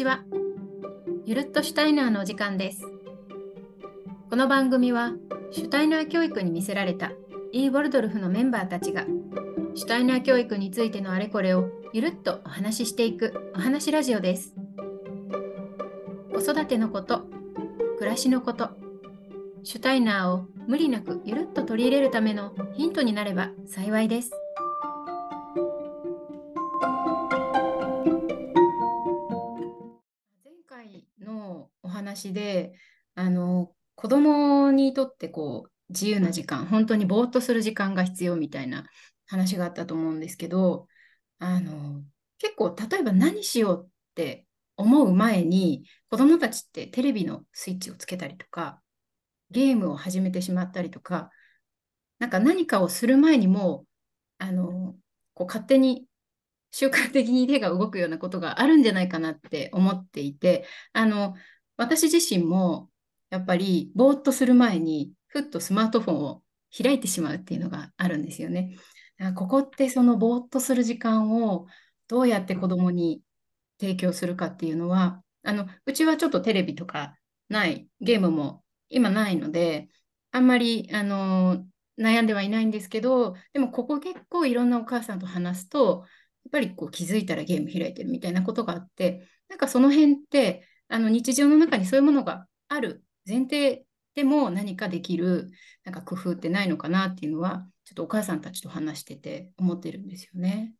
ちは。ゆるっとシュタイナーのお時間です。この番組は、シュタイナー教育に魅せられたイー・ボルドルフのメンバーたちが、シュタイナー教育についてのあれこれをゆるっとお話ししていくお話ラジオです。子育てのこと、暮らしのこと、シュタイナーを無理なくゆるっと取り入れるためのヒントになれば幸いです。回のお話で、あの子供にとってこう自由な時間、本当にぼーっとする時間が必要みたいな話があったと思うんですけど、あの結構例えば何しようって思う前に子供たちってテレビのスイッチをつけたりとか、ゲームを始めてしまったりとか、なんか何かをする前にもう、あのこう勝手に習慣的に手が動くようなことがあるんじゃないかなって思っていて、あの私自身もやっぱりぼーっとする前にふっとスマートフォンを開いてしまうっていうのがあるんですよね。ここってそのぼーっとする時間をどうやって子供に提供するかっていうのは、あのうちはちょっとテレビとかない、ゲームも今ないので、あんまりあの悩んではいないんですけど、でもここ結構いろんなお母さんと話すと、っぱりこう気づいたらゲーム開いてるみたいなことがあって、なんかその辺ってあの日常の中にそういうものがある前提でも何かできるなんか工夫ってないのかなっていうのは、ちょっとお母さんたちと話してて思ってるんですよね。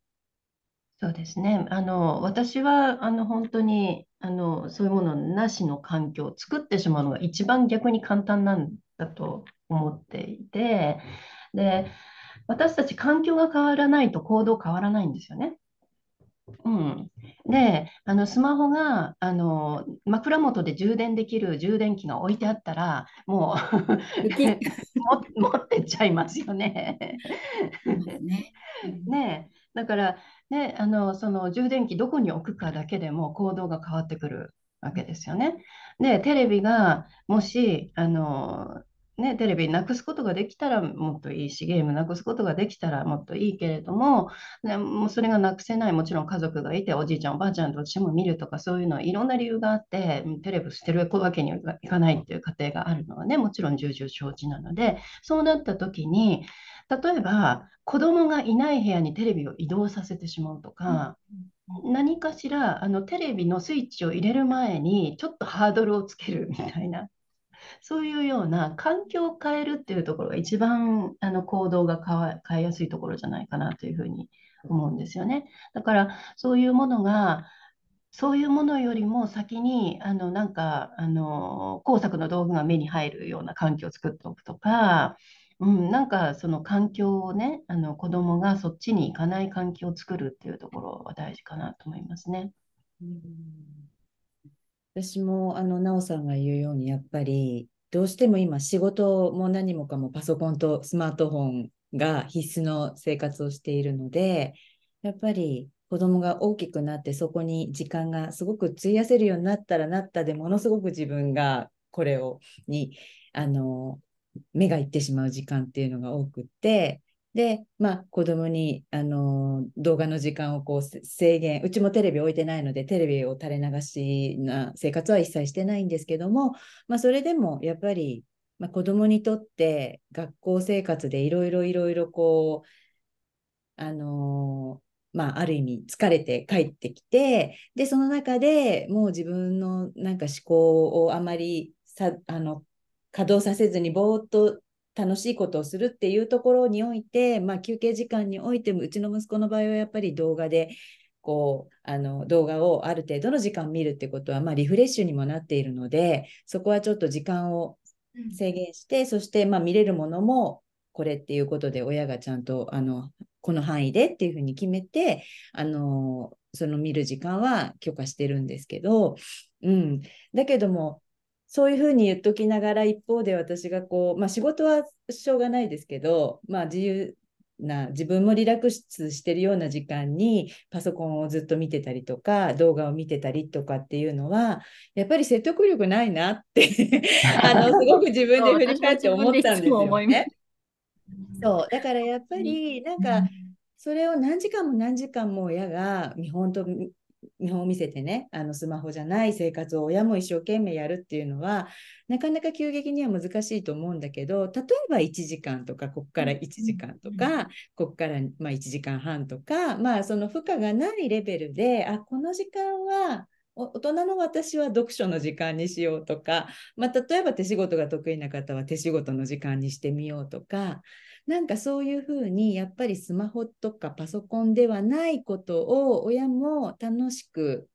そうですね。あの、私は、あの、本当に、あの、そういうものなしの環境を作ってしまうのが一番逆に簡単なんだと思っていて、で、私たち環境が変わらないと行動変わらないんですよね。うん。で、あの、スマホが、あの、枕元で充電できる充電器が置いてあったら、もう 持ってっちゃいますよね。ね。ねだから、ね、あのその充電器どこに置くかだけでも行動が変わってくるわけですよね。で、テレビがもしあの、ね、テレビなくすことができたらもっといいし、ゲームなくすことができたらもっといいけれども、ね、もうそれがなくせない、もちろん家族がいて、おじいちゃん、おばあちゃんとしても見るとか、そういうのはいろんな理由があって、テレビ捨てるわけにはいかないっていう家庭があるのはね、もちろん重々承知なので、そうなった時に、例えば子供がいない部屋にテレビを移動させてしまうとか、うん、何かしらあのテレビのスイッチを入れる前にちょっとハードルをつけるみたいなそういうような環境を変えるっていうところが一番あの行動が変わ変えやすいところじゃないかなというふうに思うんですよね。だからそういうものがそういうものよりも先にあのなんかあの工作の道具が目に入るような環境を作っておくとか、うん、なんかその環境をね、あの子供がそっちに行かない環境を作るっていうところは大事かなと思いますね。うん、私もあの奈緒さんが言うようにやっぱりどうしても今仕事も何もかもパソコンとスマートフォンが必須の生活をしているのでやっぱり子供が大きくなってそこに時間がすごく費やせるようになったらなったでものすごく自分がこれをにあの目がいってしまう時間っていうのが多くって、で、まあ、子供に、あの、動画の時間をこう制限、うちもテレビ置いてないので、テレビを垂れ流しな生活は一切してないんですけども、まあ、それでもやっぱり、まあ、子供にとって学校生活でいろいろいろいろこう、あのまあ、ある意味疲れて帰ってきて、で、その中でもう自分のなんか思考をあまりさ、あの、稼働させずにぼーっと楽しいことをするっていうところにおいて、まあ、休憩時間においてもうちの息子の場合はやっぱり動画でこうあの動画をある程度の時間見るってことは、まあ、リフレッシュにもなっているのでそこはちょっと時間を制限して、うん、そしてまあ見れるものもこれっていうことで親がちゃんとあのこの範囲でっていうふうに決めてあのその見る時間は許可してるんですけど、うん、だけどもそういうふうに言っときながら一方で私がこう、まあ、仕事はしょうがないですけど、まあ、自由な自分もリラックスしてるような時間にパソコンをずっと見てたりとか動画を見てたりとかっていうのはやっぱり説得力ないなって あのすごく自分で振り返って思ったんですよね。そう。だからやっぱりなんかそれを何時間も何時間も親が本当見本を見せてね、あのスマホじゃない生活を親も一生懸命やるっていうのは、なかなか急激には難しいと思うんだけど、例えば1時間とか、ここから1時間とか、ここからまあ1時間半とか、まあその負荷がないレベルで、あ、この時間は大人の私は読書の時間にしようとか、まあ、例えば手仕事が得意な方は手仕事の時間にしてみようとか、なんかそういうふうにやっぱりスマホとかパソコンではないことを親も楽しく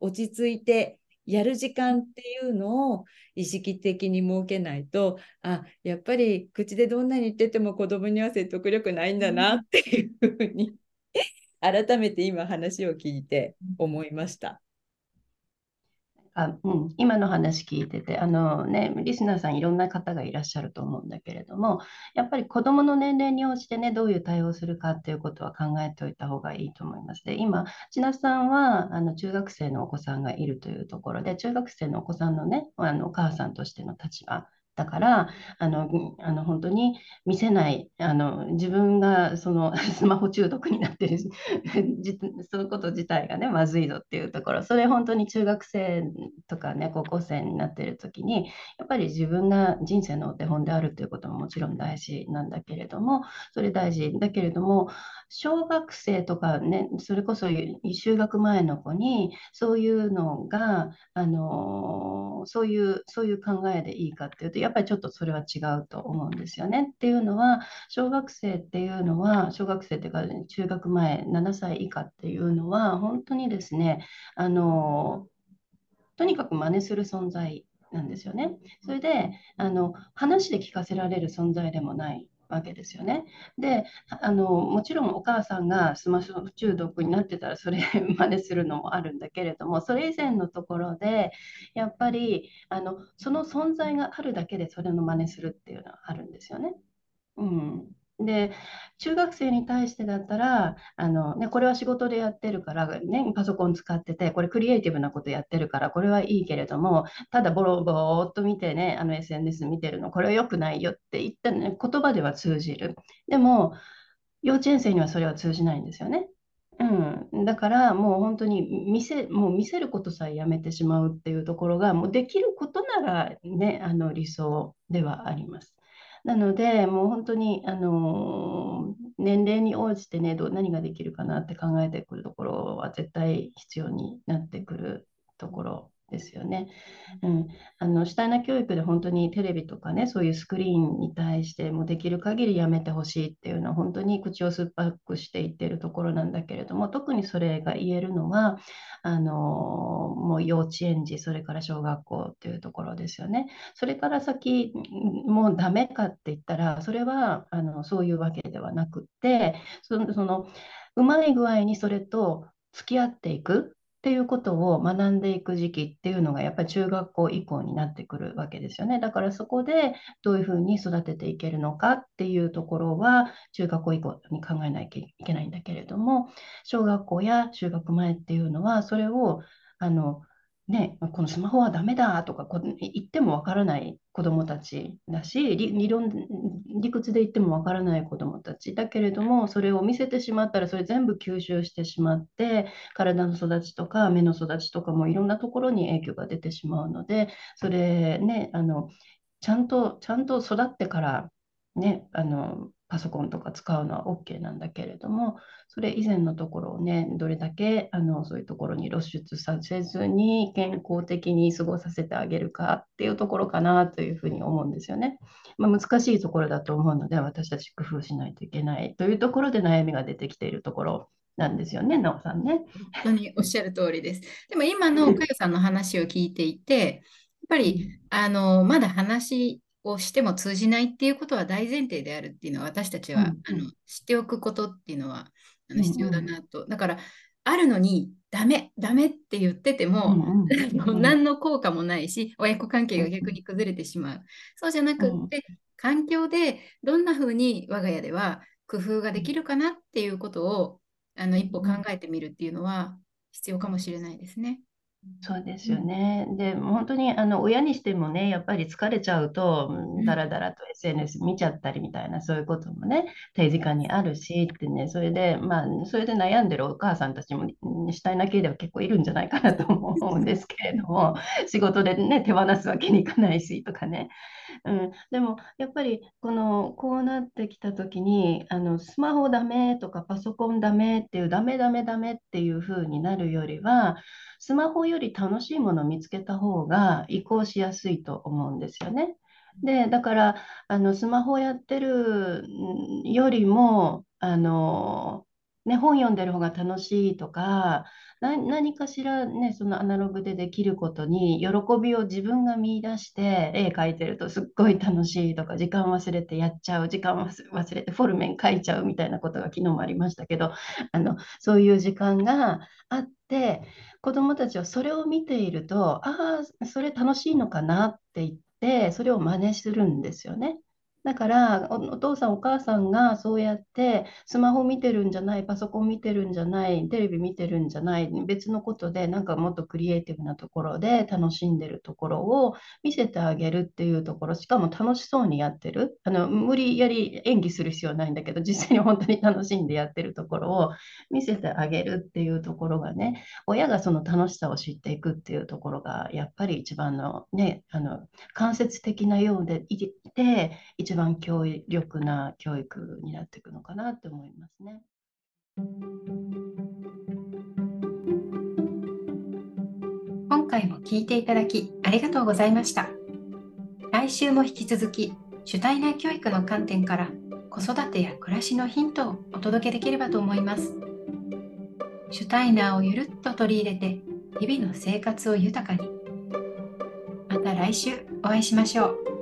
落ち着いてやる時間っていうのを意識的に設けないとあやっぱり口でどんなに言ってても子供には説得力ないんだなっていうふうに 改めて今話を聞いて思いました。あうん、今の話聞いててあの、ね、リスナーさんいろんな方がいらっしゃると思うんだけれどもやっぱり子どもの年齢に応じて、ね、どういう対応するかっていうことは考えておいた方がいいと思います。で今千奈さんはあの中学生のお子さんがいるというところで中学生のお子さんの,、ね、あのお母さんとしての立場だからあのあの本当に見せないあの自分がその スマホ中毒になってる そのこと自体がねまずいぞっていうところ。それ本当に中学生とかね高校生になってる時にやっぱり自分が人生のお手本であるということももちろん大事なんだけれどもそれ大事。だけれども小学生とかねそれこそ就学前の子にそういうのがあのそういうそういう考えでいいかっていうとやっぱりちょっとそれは違うと思うんですよね。っていうのは小学生っていうのは小学生っていうか中学前7歳以下っていうのは本当にですねあのとにかく真似する存在なんですよね。それであの話で聞かせられる存在でもないわけですよね。であのもちろんお母さんがスマホ中毒になってたらそれ真似するのもあるんだけれどもそれ以前のところでやっぱりあのその存在があるだけでそれの真似するっていうのはあるんですよね。うん、で、中学生に対してだったら、あのね、これは仕事でやってるから、ね、パソコン使ってて、これクリエイティブなことやってるから、これはいいけれども、ただボロボーっと見てね、あの SNS 見てるの、これは良くないよって言った、ね、言葉では通じる。でも、幼稚園生にはそれは通じないんですよね。うん、だからもう本当に見せもう見せることさえやめてしまうっていうところがもうできることなら、ね、あの理想ではあります。なので、もう本当に、あの年齢に応じてねどう、何ができるかなって考えてくるところは絶対必要になってくるところですよね。うん、あの主体な教育で本当にテレビとかねそういうスクリーンに対してもできる限りやめてほしいっていうのは本当に口を酸っぱくしていってるところなんだけれども特にそれが言えるのはあのもう幼稚園児それから小学校っていうところですよね。それから先もうダメかって言ったらそれはあのそういうわけではなくってそのそのうまい具合にそれと付き合っていくっていうことを学んでいく時期っていうのがやっぱり中学校以降になってくるわけですよね。だからそこでどういうふうに育てていけるのかっていうところは中学校以降に考えなきゃいけないんだけれども小学校や中学前っていうのはそれをあのね、このスマホはダメだとか言ってもわからない子どもたちだし理論理屈で言ってもわからない子どもたちだけれどもそれを見せてしまったらそれ全部吸収してしまって体の育ちとか目の育ちとかもいろんなところに影響が出てしまうのでそれねあのちゃんとちゃんと育ってからねあのパソコンとか使うのは OK なんだけれども、それ以前のところをね、どれだけあのそういうところに露出させずに健康的に過ごさせてあげるかっていうところかなというふうに思うんですよね。まあ、難しいところだと思うので、私たち工夫しないといけないというところで悩みが出てきているところなんですよね、なおさんね。本当におっしゃる通りです。でも今のかよさんの話を聞いていて、やっぱりあのまだ話をしても通じないっていうことは大前提であるっていうのは私たちは、うん、あの知っておくことっていうのはあの必要だなと。うん、だからあるのにダメダメって言ってても、うん、何の効果もないし親子関係が逆に崩れてしまう。そうじゃなくって、環境でどんな風に我が家では工夫ができるかなっていうことをあの一歩考えてみるっていうのは必要かもしれないですね。そうですよね。で、本当にあの親にしてもね、やっぱり疲れちゃうと、うんだらだらと SNS 見ちゃったりみたいな、そういうこともね、定時間にあるしってね、それで、まあ、それで悩んでるお母さんたちも、うん主体な系では結構いるんじゃないかなと思うんですけれども、仕事でね、手放すわけにいかないしとかね。うん、でも、やっぱり、この、こうなってきたときに、あの、スマホダメとかパソコンダメっていう、ダメダメダメっていう風になるよりは、スマホより楽しいものを見つけた方が移行しやすいと思うんですよね。で、だからあのスマホやってるよりもあの、ね、本読んでる方が楽しいとかな何かしら、ね、そのアナログでできることに喜びを自分が見出して絵描いてるとすっごい楽しいとか時間忘れてやっちゃう時間忘れてフォルメン描いちゃうみたいなことが昨日もありましたけどあのそういう時間があって子どもたちはそれを見ているとああそれ楽しいのかなって言ってそれを真似するんですよね。だからお、お父さん、お母さんがそうやってスマホ見てるんじゃない、パソコン見てるんじゃない、テレビ見てるんじゃない、別のことで、なんかもっとクリエイティブなところで楽しんでるところを見せてあげるっていうところ、しかも楽しそうにやってる。あの無理やり演技する必要ないんだけど、実際に本当に楽しんでやってるところを見せてあげるっていうところがね、親がその楽しさを知っていくっていうところが、やっぱり一番のね、あの間接的なようでいて、一一番強力な教育になっていくのかなって思いますね。今回も聞いていただきありがとうございました。来週も引き続き主体な教育の観点から子育てや暮らしのヒントをお届けできればと思います。シュタイナーをゆるっと取り入れて日々の生活を豊かに。また来週お会いしましょう。